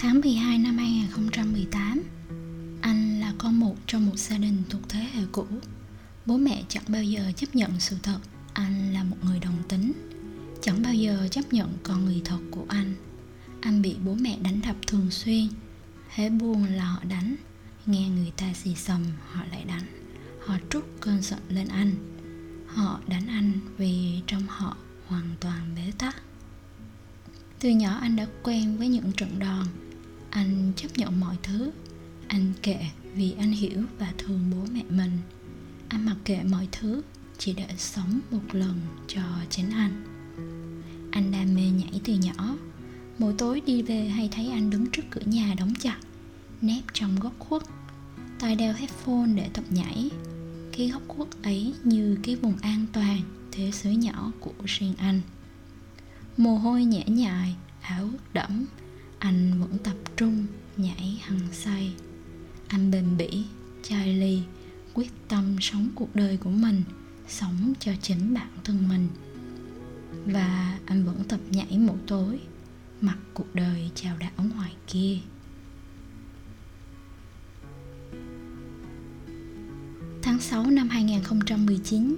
Tháng 12 năm 2018 Anh là con một trong một gia đình thuộc thế hệ cũ. Bố mẹ chẳng bao giờ chấp nhận sự thật, Anh là một người đồng tính. Chẳng bao giờ chấp nhận con người thật của anh. Anh bị bố mẹ đánh đập thường xuyên, Hễ buồn là họ đánh. Nghe người ta xì xầm, họ lại đánh. Họ trút cơn giận lên anh. Họ đánh anh vì trong họ hoàn toàn bế tắc. Từ nhỏ anh đã quen với những trận đòn anh chấp nhận mọi thứ. Anh kệ vì anh hiểu và thương bố mẹ mình. Anh mặc kệ mọi thứ, chỉ để sống một lần cho chính anh. Anh đam mê nhảy từ nhỏ. Mỗi tối đi về hay thấy anh đứng trước cửa nhà đóng chặt, nép trong góc khuất. Tai đeo headphone để tập nhảy. Cái góc khuất ấy như cái vùng an toàn thế giới nhỏ của riêng anh. Mồ hôi nhễ nhại, áo ướt đẫm anh vẫn tập trung, nhảy hăng say. Anh bền bỉ, chai ly, quyết tâm sống cuộc đời của mình, sống cho chính bản thân mình. Và anh vẫn tập nhảy mỗi tối, mặc cuộc đời chào đảo ngoài kia. Tháng 6 năm 2019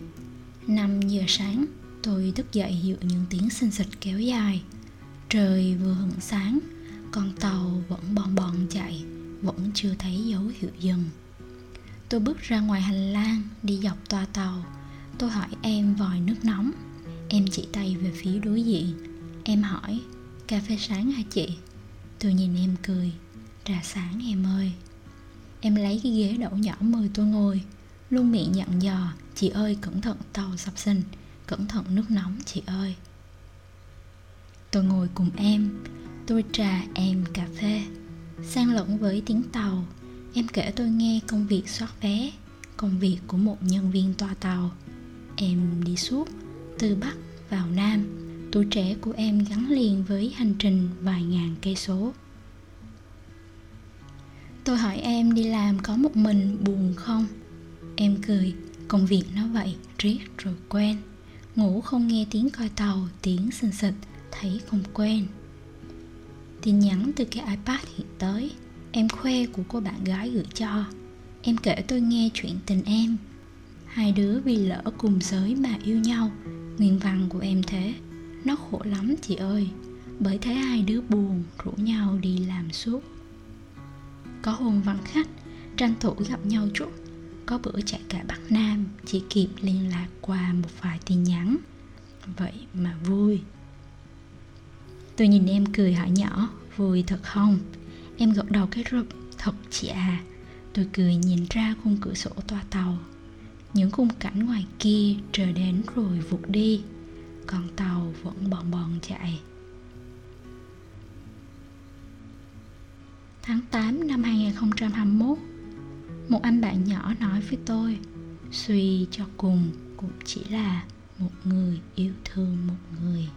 5 giờ sáng, Tôi thức dậy giữa những tiếng xinh xịch kéo dài. Trời vừa hửng sáng con tàu vẫn bon bon chạy, Vẫn chưa thấy dấu hiệu dừng. Tôi bước ra ngoài hành lang Đi dọc toa tàu. Tôi hỏi em vòi nước nóng. Em chỉ tay về phía đối diện. Em hỏi, Cà phê sáng hả chị? Tôi nhìn em cười Trà sáng em ơi. Em lấy cái ghế đậu nhỏ mời tôi ngồi. Luôn miệng dặn dò, Chị ơi, cẩn thận, tàu sập sinh Cẩn thận nước nóng, chị ơi. Tôi ngồi cùng em Tôi trà em cà phê. Sang lẫn với tiếng tàu Em kể tôi nghe công việc soát vé Công việc của một nhân viên toa tàu. Em đi suốt Từ Bắc vào Nam Tuổi trẻ của em gắn liền với hành trình vài ngàn cây số. Tôi hỏi em đi làm có một mình buồn không? Em cười, công việc nó vậy, riết rồi quen. Ngủ không nghe tiếng coi tàu, tiếng xình xịch thấy không quen tin nhắn từ cái ipad hiện tới. Em khoe của cô bạn gái gửi cho. Em kể tôi nghe chuyện tình em. Hai đứa vì lỡ cùng giới mà yêu nhau. Nguyên văn của em thế. Nó khổ lắm chị ơi. Bởi thế hai đứa buồn rủ nhau đi làm suốt. Có hôm vắng khách, tranh thủ gặp nhau chút. Có bữa chạy cả bắc nam, chỉ kịp liên lạc qua một vài tin nhắn. Vậy mà vui. Tôi nhìn em cười hỏi nhỏ, Vui thật không? Em gật đầu cái rụp, Thật chị à. Tôi cười nhìn ra khung cửa sổ toa tàu. Những khung cảnh ngoài kia Trời đến rồi vụt đi, Còn tàu vẫn bòn bòn chạy. Tháng 8 năm 2021 Một anh bạn nhỏ nói với tôi, Suy cho cùng cũng chỉ là một người yêu thương một người.